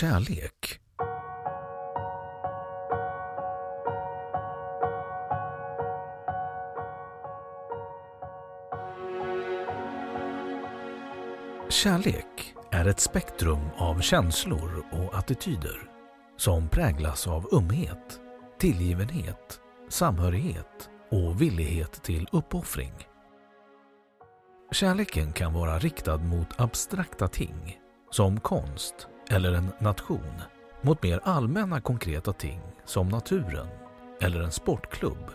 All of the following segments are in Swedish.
Kärlek. Kärlek är ett spektrum av känslor och attityder som präglas av ömhet, tillgivenhet, samhörighet och villighet till uppoffring. Kärleken kan vara riktad mot abstrakta ting som konst eller en nation mot mer allmänna konkreta ting som naturen eller en sportklubb.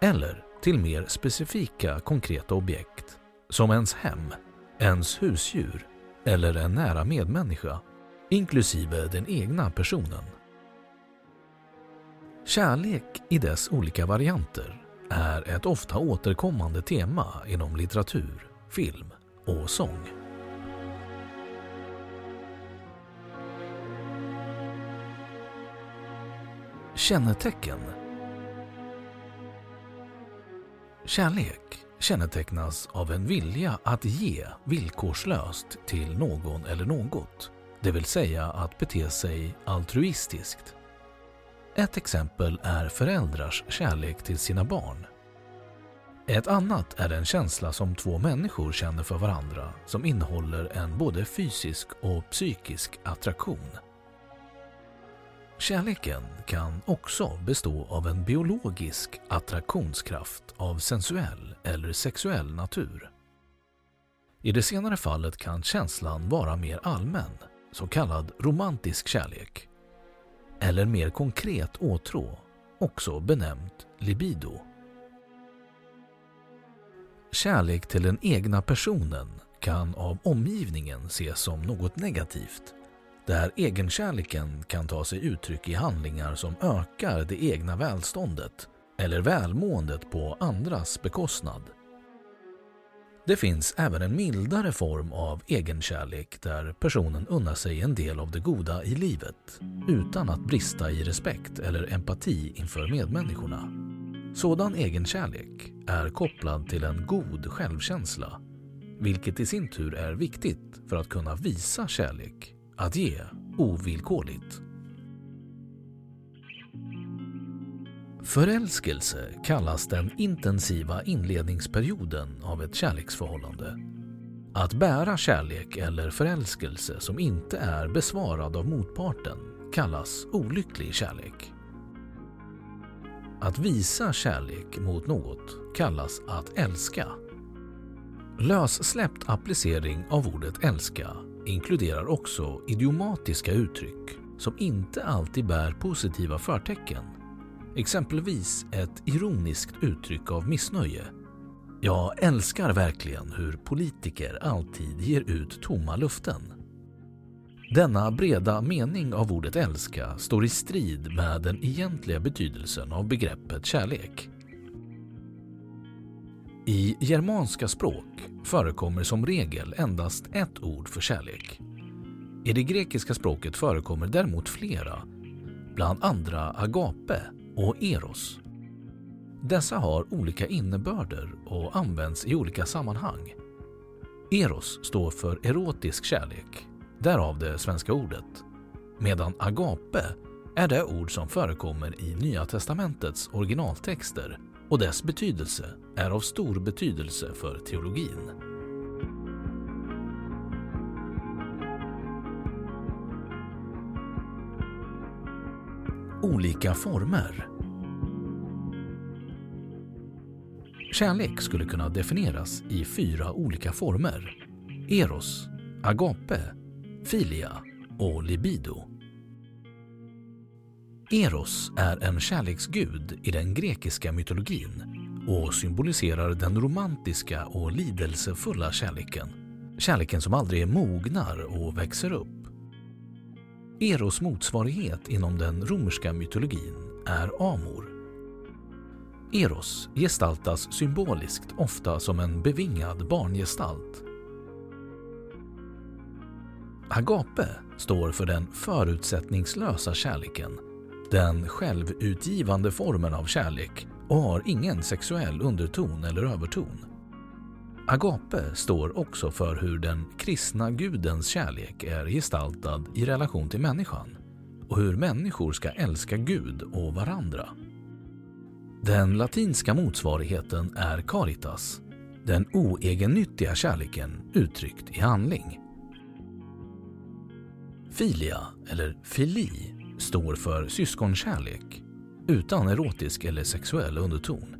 Eller till mer specifika konkreta objekt som ens hem, ens husdjur eller en nära medmänniska, inklusive den egna personen. Kärlek i dess olika varianter är ett ofta återkommande tema inom litteratur, film och sång. Kännetecken Kärlek kännetecknas av en vilja att ge villkorslöst till någon eller något, det vill säga att bete sig altruistiskt. Ett exempel är föräldrars kärlek till sina barn. Ett annat är en känsla som två människor känner för varandra som innehåller en både fysisk och psykisk attraktion. Kärleken kan också bestå av en biologisk attraktionskraft av sensuell eller sexuell natur. I det senare fallet kan känslan vara mer allmän, så kallad romantisk kärlek, eller mer konkret åtrå, också benämnt libido. Kärlek till den egna personen kan av omgivningen ses som något negativt där egenkärleken kan ta sig uttryck i handlingar som ökar det egna välståndet eller välmåendet på andras bekostnad. Det finns även en mildare form av egenkärlek där personen unnar sig en del av det goda i livet utan att brista i respekt eller empati inför medmänniskorna. Sådan egenkärlek är kopplad till en god självkänsla vilket i sin tur är viktigt för att kunna visa kärlek att ge ovillkorligt. Förälskelse kallas den intensiva inledningsperioden av ett kärleksförhållande. Att bära kärlek eller förälskelse som inte är besvarad av motparten kallas olycklig kärlek. Att visa kärlek mot något kallas att älska. Lössläppt applicering av ordet älska inkluderar också idiomatiska uttryck som inte alltid bär positiva förtecken. Exempelvis ett ironiskt uttryck av missnöje. Jag älskar verkligen hur politiker alltid ger ut tomma luften. Denna breda mening av ordet älska står i strid med den egentliga betydelsen av begreppet kärlek. I germanska språk förekommer som regel endast ett ord för kärlek. I det grekiska språket förekommer däremot flera, bland andra agape och eros. Dessa har olika innebörder och används i olika sammanhang. Eros står för erotisk kärlek, därav det svenska ordet, medan agape är det ord som förekommer i Nya testamentets originaltexter och dess betydelse är av stor betydelse för teologin. Olika former Kärlek skulle kunna definieras i fyra olika former. Eros, agape, filia och libido. Eros är en kärleksgud i den grekiska mytologin och symboliserar den romantiska och lidelsefulla kärleken. Kärleken som aldrig mognar och växer upp. Eros motsvarighet inom den romerska mytologin är Amor. Eros gestaltas symboliskt ofta som en bevingad barngestalt. Agape står för den förutsättningslösa kärleken den självutgivande formen av kärlek och har ingen sexuell underton eller överton. Agape står också för hur den kristna gudens kärlek är gestaltad i relation till människan och hur människor ska älska Gud och varandra. Den latinska motsvarigheten är caritas, den oegennyttiga kärleken uttryckt i handling. Filia, eller fili, står för syskonkärlek utan erotisk eller sexuell underton.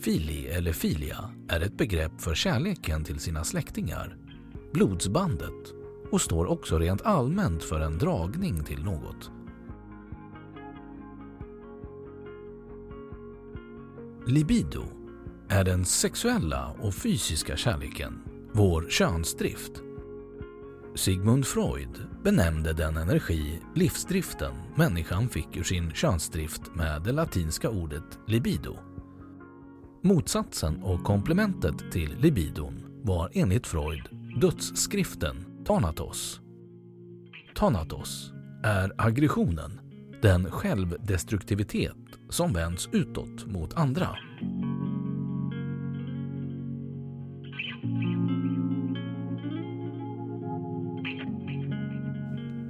Fili eller filia är ett begrepp för kärleken till sina släktingar, blodsbandet och står också rent allmänt för en dragning till något. Libido är den sexuella och fysiska kärleken, vår könsdrift Sigmund Freud benämnde den energi, livsdriften, människan fick ur sin könsdrift med det latinska ordet libido. Motsatsen och komplementet till libidon var enligt Freud dödsskriften Thanatos. Thanatos är aggressionen, den självdestruktivitet som vänds utåt mot andra.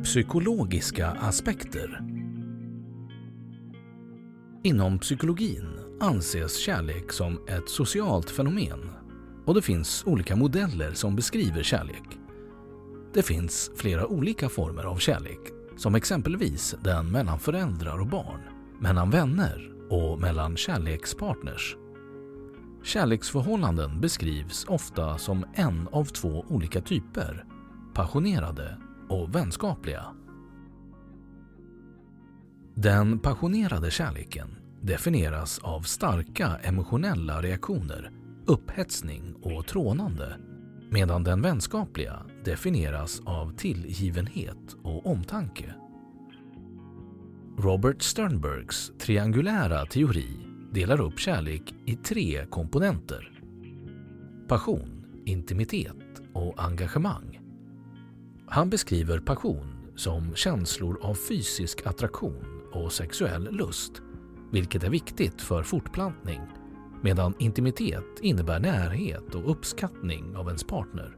Psykologiska aspekter Inom psykologin anses kärlek som ett socialt fenomen och det finns olika modeller som beskriver kärlek. Det finns flera olika former av kärlek som exempelvis den mellan föräldrar och barn, mellan vänner och mellan kärlekspartners. Kärleksförhållanden beskrivs ofta som en av två olika typer, passionerade och vänskapliga. Den passionerade kärleken definieras av starka emotionella reaktioner, upphetsning och trånande medan den vänskapliga definieras av tillgivenhet och omtanke. Robert Sternbergs triangulära teori delar upp kärlek i tre komponenter. Passion, intimitet och engagemang. Han beskriver passion som känslor av fysisk attraktion och sexuell lust, vilket är viktigt för fortplantning, medan intimitet innebär närhet och uppskattning av ens partner.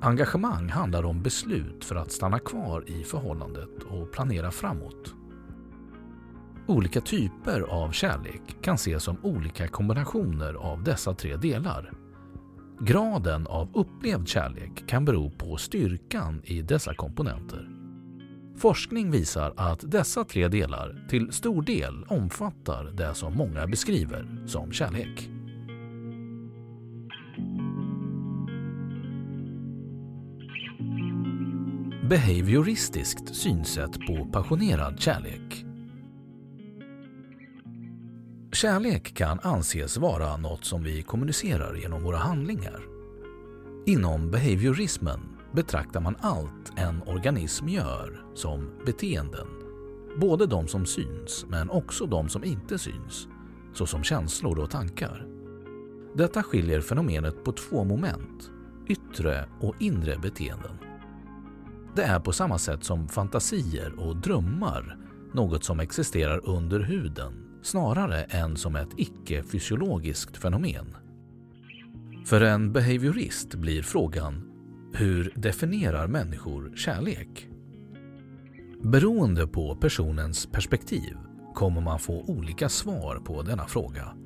Engagemang handlar om beslut för att stanna kvar i förhållandet och planera framåt. Olika typer av kärlek kan ses som olika kombinationer av dessa tre delar Graden av upplevd kärlek kan bero på styrkan i dessa komponenter. Forskning visar att dessa tre delar till stor del omfattar det som många beskriver som kärlek. Behavioristiskt synsätt på passionerad kärlek Kärlek kan anses vara något som vi kommunicerar genom våra handlingar. Inom behaviorismen betraktar man allt en organism gör som beteenden. Både de som syns men också de som inte syns, såsom känslor och tankar. Detta skiljer fenomenet på två moment, yttre och inre beteenden. Det är på samma sätt som fantasier och drömmar något som existerar under huden snarare än som ett icke-fysiologiskt fenomen. För en behaviorist blir frågan hur definierar människor kärlek? Beroende på personens perspektiv kommer man få olika svar på denna fråga.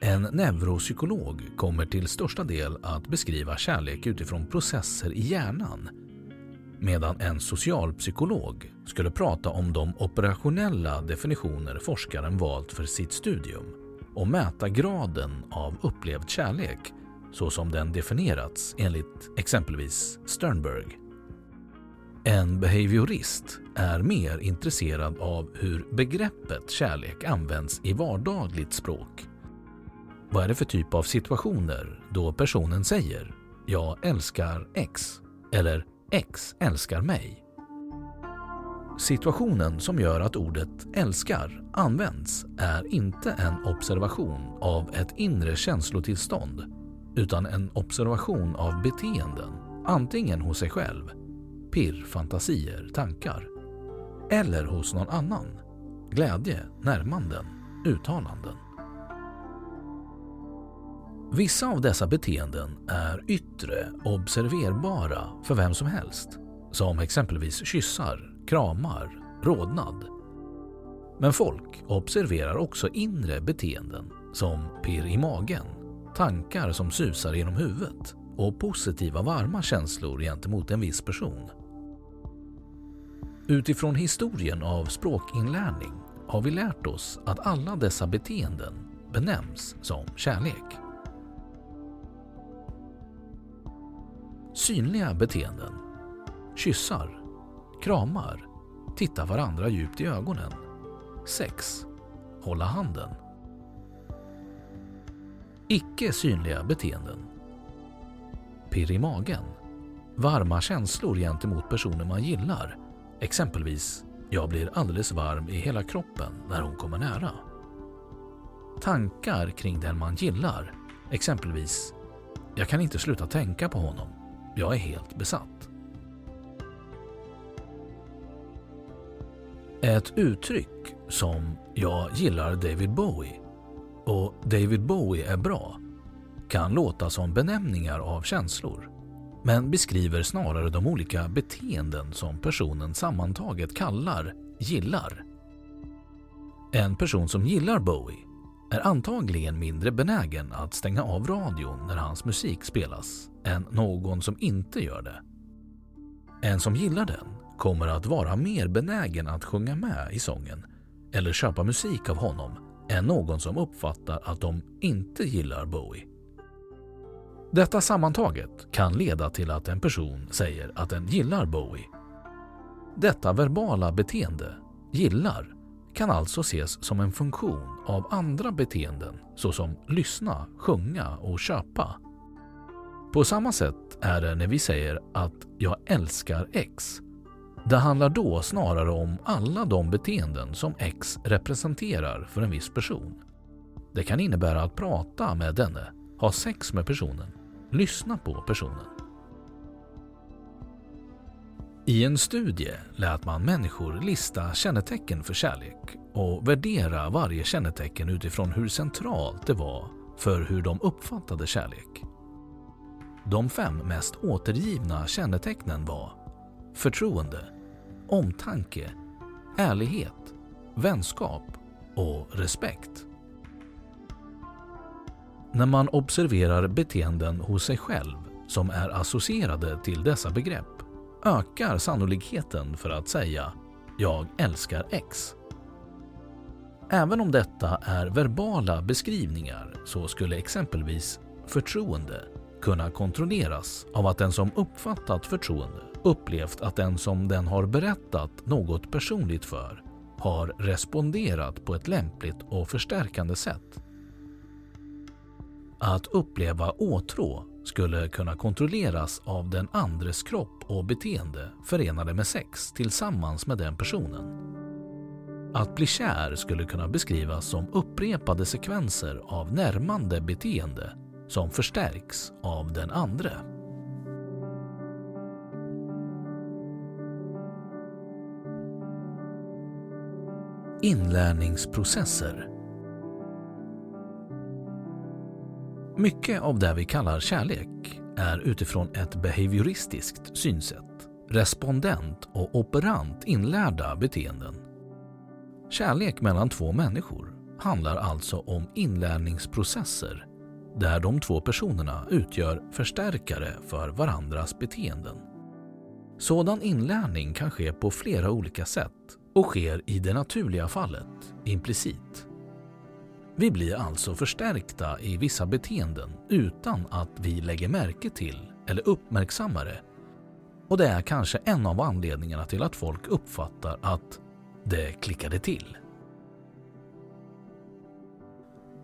En neuropsykolog kommer till största del att beskriva kärlek utifrån processer i hjärnan medan en socialpsykolog skulle prata om de operationella definitioner forskaren valt för sitt studium och mäta graden av upplevd kärlek så som den definierats enligt exempelvis Sternberg. En behaviorist är mer intresserad av hur begreppet kärlek används i vardagligt språk. Vad är det för typ av situationer då personen säger “jag älskar X” eller X älskar mig. Situationen som gör att ordet älskar används är inte en observation av ett inre känslotillstånd utan en observation av beteenden, antingen hos sig själv, pirr, fantasier, tankar eller hos någon annan, glädje, närmanden, uttalanden. Vissa av dessa beteenden är yttre, observerbara för vem som helst, som exempelvis kyssar, kramar, rodnad. Men folk observerar också inre beteenden som pirr i magen, tankar som susar genom huvudet och positiva varma känslor gentemot en viss person. Utifrån historien av språkinlärning har vi lärt oss att alla dessa beteenden benämns som kärlek. Synliga beteenden. Kyssar. Kramar. Titta varandra djupt i ögonen. Sex. Hålla handen. Icke synliga beteenden. Pirr i magen. Varma känslor gentemot personer man gillar. Exempelvis “Jag blir alldeles varm i hela kroppen när hon kommer nära”. Tankar kring den man gillar. Exempelvis “Jag kan inte sluta tänka på honom. Jag är helt besatt. Ett uttryck som “jag gillar David Bowie” och “David Bowie är bra” kan låta som benämningar av känslor men beskriver snarare de olika beteenden som personen sammantaget kallar gillar. En person som gillar Bowie är antagligen mindre benägen att stänga av radion när hans musik spelas än någon som inte gör det. En som gillar den kommer att vara mer benägen att sjunga med i sången eller köpa musik av honom än någon som uppfattar att de inte gillar Bowie. Detta sammantaget kan leda till att en person säger att den gillar Bowie. Detta verbala beteende, gillar, kan alltså ses som en funktion av andra beteenden såsom lyssna, sjunga och köpa. På samma sätt är det när vi säger att jag älskar X. Det handlar då snarare om alla de beteenden som X representerar för en viss person. Det kan innebära att prata med denne, ha sex med personen, lyssna på personen. I en studie lät man människor lista kännetecken för kärlek och värdera varje kännetecken utifrån hur centralt det var för hur de uppfattade kärlek. De fem mest återgivna kännetecknen var förtroende, omtanke, ärlighet, vänskap och respekt. När man observerar beteenden hos sig själv som är associerade till dessa begrepp ökar sannolikheten för att säga “jag älskar X”. Även om detta är verbala beskrivningar så skulle exempelvis förtroende kunna kontrolleras av att den som uppfattat förtroende upplevt att den som den har berättat något personligt för har responderat på ett lämpligt och förstärkande sätt. Att uppleva åtrå skulle kunna kontrolleras av den andres kropp och beteende förenade med sex tillsammans med den personen. Att bli kär skulle kunna beskrivas som upprepade sekvenser av närmande beteende som förstärks av den andre. Inlärningsprocesser Mycket av det vi kallar kärlek är utifrån ett behavioristiskt synsätt, respondent och operant inlärda beteenden. Kärlek mellan två människor handlar alltså om inlärningsprocesser där de två personerna utgör förstärkare för varandras beteenden. Sådan inlärning kan ske på flera olika sätt och sker i det naturliga fallet implicit. Vi blir alltså förstärkta i vissa beteenden utan att vi lägger märke till eller uppmärksammar det. Och det är kanske en av anledningarna till att folk uppfattar att det klickade till.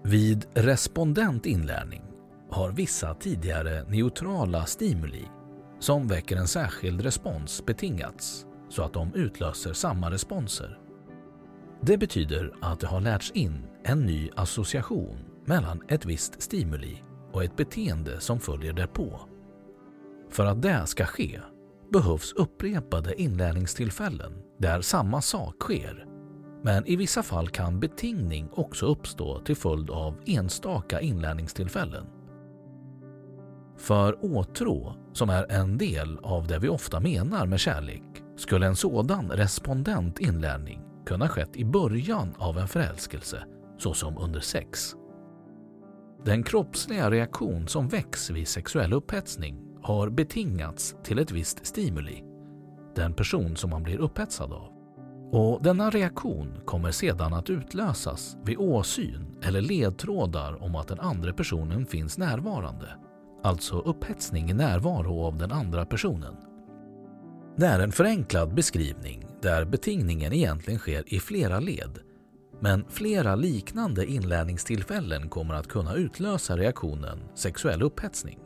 Vid respondent inlärning har vissa tidigare neutrala stimuli som väcker en särskild respons betingats så att de utlöser samma responser. Det betyder att det har lärts in en ny association mellan ett visst stimuli och ett beteende som följer därpå. För att det ska ske behövs upprepade inlärningstillfällen där samma sak sker. Men i vissa fall kan betingning också uppstå till följd av enstaka inlärningstillfällen. För åtrå, som är en del av det vi ofta menar med kärlek, skulle en sådan respondent inlärning kunna skett i början av en förälskelse, såsom under sex. Den kroppsliga reaktion som väcks vid sexuell upphetsning har betingats till ett visst stimuli, den person som man blir upphetsad av. Och denna reaktion kommer sedan att utlösas vid åsyn eller ledtrådar om att den andra personen finns närvarande. Alltså upphetsning i närvaro av den andra personen. Det är en förenklad beskrivning där betingningen egentligen sker i flera led men flera liknande inlärningstillfällen kommer att kunna utlösa reaktionen sexuell upphetsning.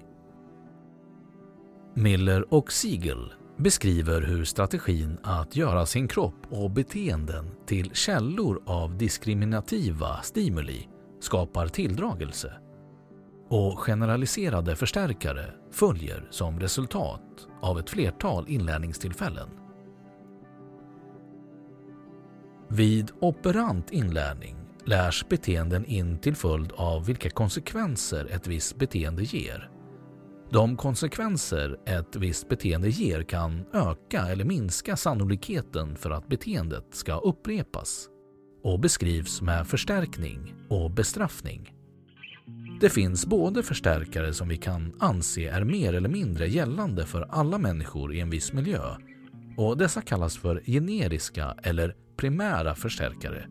Miller och Siegel beskriver hur strategin att göra sin kropp och beteenden till källor av diskriminativa stimuli skapar tilldragelse och generaliserade förstärkare följer som resultat av ett flertal inlärningstillfällen. Vid operant inlärning lärs beteenden in till följd av vilka konsekvenser ett visst beteende ger. De konsekvenser ett visst beteende ger kan öka eller minska sannolikheten för att beteendet ska upprepas och beskrivs med förstärkning och bestraffning. Det finns både förstärkare som vi kan anse är mer eller mindre gällande för alla människor i en viss miljö och dessa kallas för generiska eller primära förstärkare.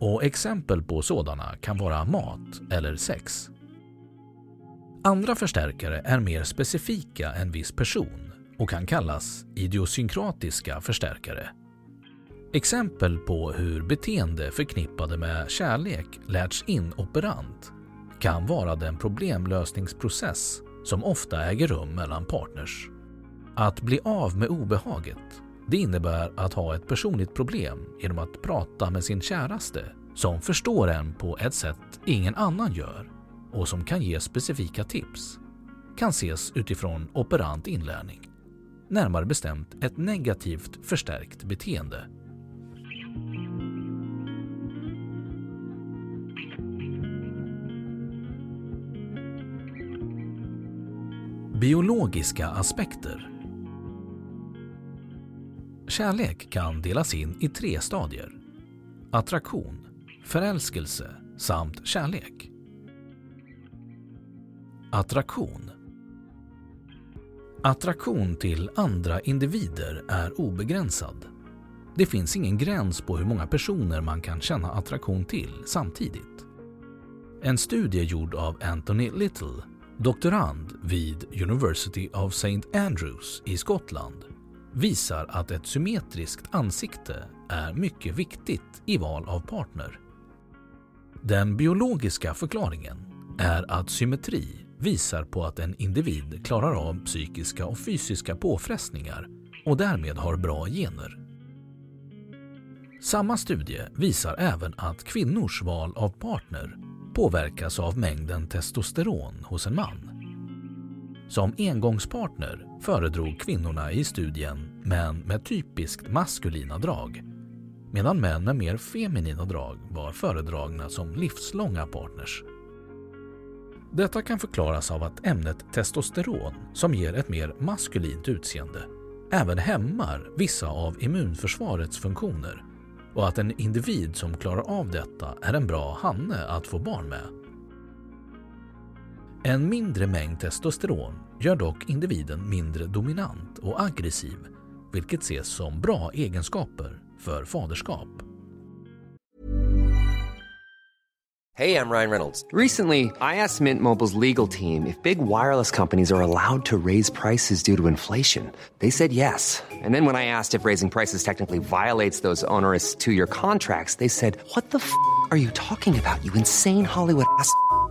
Och exempel på sådana kan vara mat eller sex. Andra förstärkare är mer specifika än viss person och kan kallas idiosynkratiska förstärkare. Exempel på hur beteende förknippade med kärlek lärts in operant kan vara den problemlösningsprocess som ofta äger rum mellan partners. Att bli av med obehaget det innebär att ha ett personligt problem genom att prata med sin käraste som förstår en på ett sätt ingen annan gör och som kan ge specifika tips. Kan ses utifrån operant inlärning. Närmare bestämt ett negativt förstärkt beteende. Biologiska aspekter Kärlek kan delas in i tre stadier. Attraktion, förälskelse samt kärlek. Attraktion Attraktion till andra individer är obegränsad. Det finns ingen gräns på hur många personer man kan känna attraktion till samtidigt. En studie gjord av Anthony Little, doktorand vid University of St. Andrews i Skottland visar att ett symmetriskt ansikte är mycket viktigt i val av partner. Den biologiska förklaringen är att symmetri visar på att en individ klarar av psykiska och fysiska påfrestningar och därmed har bra gener. Samma studie visar även att kvinnors val av partner påverkas av mängden testosteron hos en man. Som engångspartner föredrog kvinnorna i studien män med typiskt maskulina drag medan män med mer feminina drag var föredragna som livslånga partners. Detta kan förklaras av att ämnet testosteron, som ger ett mer maskulint utseende, även hämmar vissa av immunförsvarets funktioner och att en individ som klarar av detta är en bra hanne att få barn med. En mindre mängd testosteron gör dock individen mindre dominant och aggressiv, vilket ses som bra egenskaper för faderskap. Hej, jag heter Ryan Reynolds. Recently, I asked Mint Mobile's legal team if big wireless companies are allowed to raise prices due to inflation. They said yes. And then when I asked if raising prices technically violates those onerous two-year contracts, they said, "What the f*** are you talking about? You insane Hollywood ass."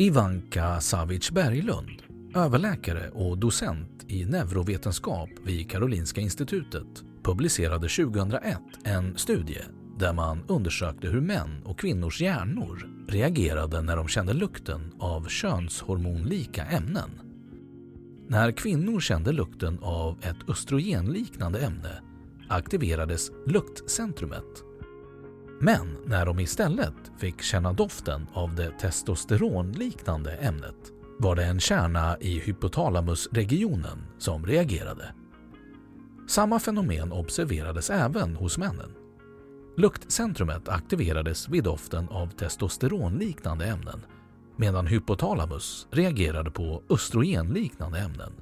Ivanka Savic Berglund, överläkare och docent i neurovetenskap vid Karolinska institutet, publicerade 2001 en studie där man undersökte hur män och kvinnors hjärnor reagerade när de kände lukten av könshormonlika ämnen. När kvinnor kände lukten av ett östrogenliknande ämne aktiverades luktcentrumet men när de istället fick känna doften av det testosteronliknande ämnet var det en kärna i hypotalamusregionen som reagerade. Samma fenomen observerades även hos männen. Luktcentrumet aktiverades vid doften av testosteronliknande ämnen medan hypotalamus reagerade på östrogenliknande ämnen.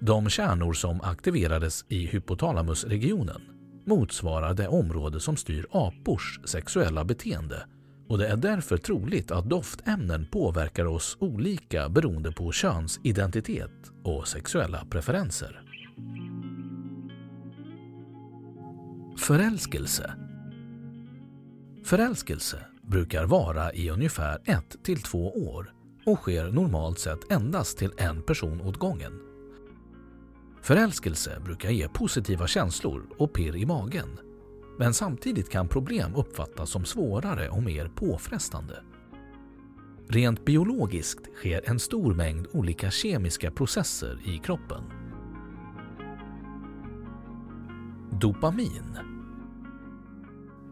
De kärnor som aktiverades i hypotalamusregionen motsvarar det område som styr apors sexuella beteende och det är därför troligt att doftämnen påverkar oss olika beroende på könsidentitet och sexuella preferenser. Förälskelse Förälskelse brukar vara i ungefär 1 till 2 år och sker normalt sett endast till en person åt gången. Förälskelse brukar ge positiva känslor och pirr i magen. Men samtidigt kan problem uppfattas som svårare och mer påfrestande. Rent biologiskt sker en stor mängd olika kemiska processer i kroppen. Dopamin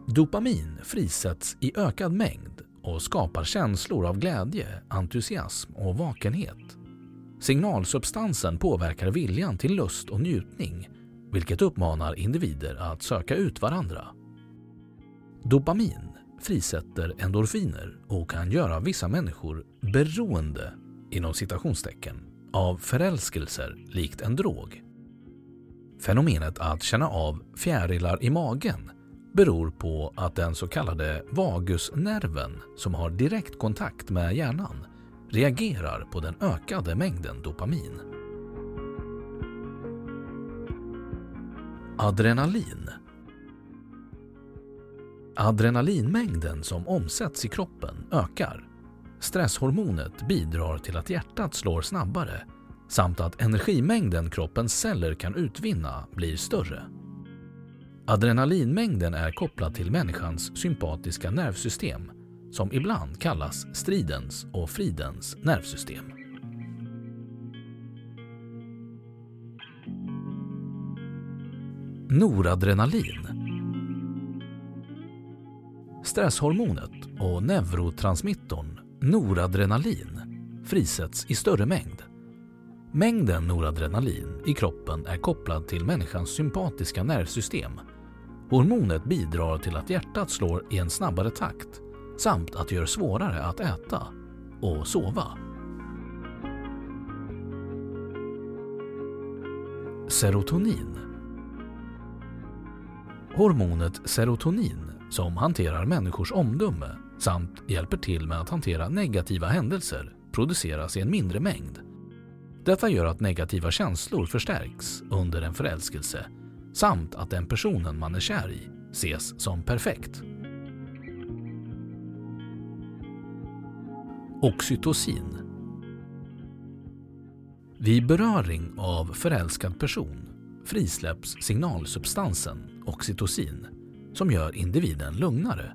Dopamin frisätts i ökad mängd och skapar känslor av glädje, entusiasm och vakenhet. Signalsubstansen påverkar viljan till lust och njutning, vilket uppmanar individer att söka ut varandra. Dopamin frisätter endorfiner och kan göra vissa människor beroende inom citationstecken av förälskelser likt en drog. Fenomenet att känna av fjärilar i magen beror på att den så kallade vagusnerven som har direkt kontakt med hjärnan reagerar på den ökade mängden dopamin. Adrenalin Adrenalinmängden som omsätts i kroppen ökar. Stresshormonet bidrar till att hjärtat slår snabbare samt att energimängden kroppens celler kan utvinna blir större. Adrenalinmängden är kopplad till människans sympatiska nervsystem som ibland kallas stridens och fridens nervsystem. Noradrenalin Stresshormonet och neurotransmittorn noradrenalin frisätts i större mängd. Mängden noradrenalin i kroppen är kopplad till människans sympatiska nervsystem. Hormonet bidrar till att hjärtat slår i en snabbare takt samt att det gör svårare att äta och sova. Serotonin Hormonet serotonin som hanterar människors omdöme samt hjälper till med att hantera negativa händelser produceras i en mindre mängd. Detta gör att negativa känslor förstärks under en förälskelse samt att den personen man är kär i ses som perfekt. Oxytocin Vid beröring av förälskad person frisläpps signalsubstansen oxytocin som gör individen lugnare.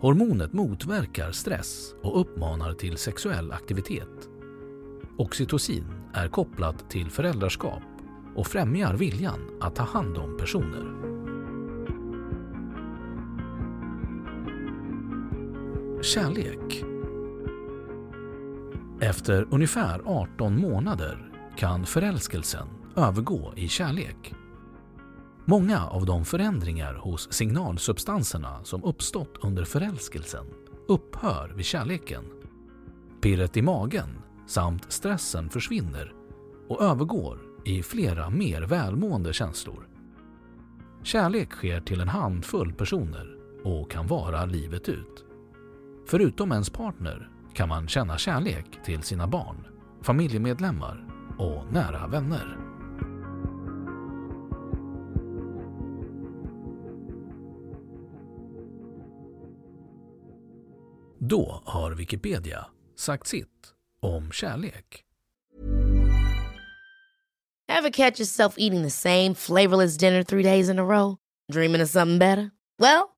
Hormonet motverkar stress och uppmanar till sexuell aktivitet. Oxytocin är kopplat till föräldraskap och främjar viljan att ta hand om personer. Kärlek efter ungefär 18 månader kan förälskelsen övergå i kärlek. Många av de förändringar hos signalsubstanserna som uppstått under förälskelsen upphör vid kärleken. Pirret i magen samt stressen försvinner och övergår i flera mer välmående känslor. Kärlek sker till en handfull personer och kan vara livet ut. Förutom ens partner kan man känna kärlek till sina barn, familjemedlemmar och nära vänner. Då har Wikipedia sagt sitt om kärlek. Have catch yourself eating the same flavorless dinner three days in a row? Dreaming of something better? Well,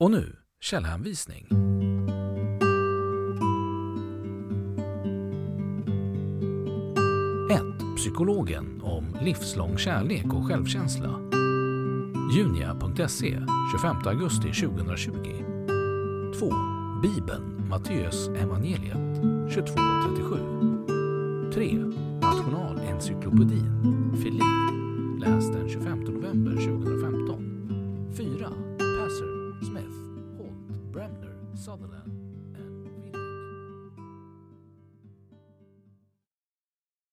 Och nu källhänvisning. 1. Psykologen om livslång kärlek och självkänsla. Junia.se 25 augusti 2020. 2. Bibeln Matteus evangeliet 22.37. 3. Nationalencyklopedin Filip. läst den 25 november 2015.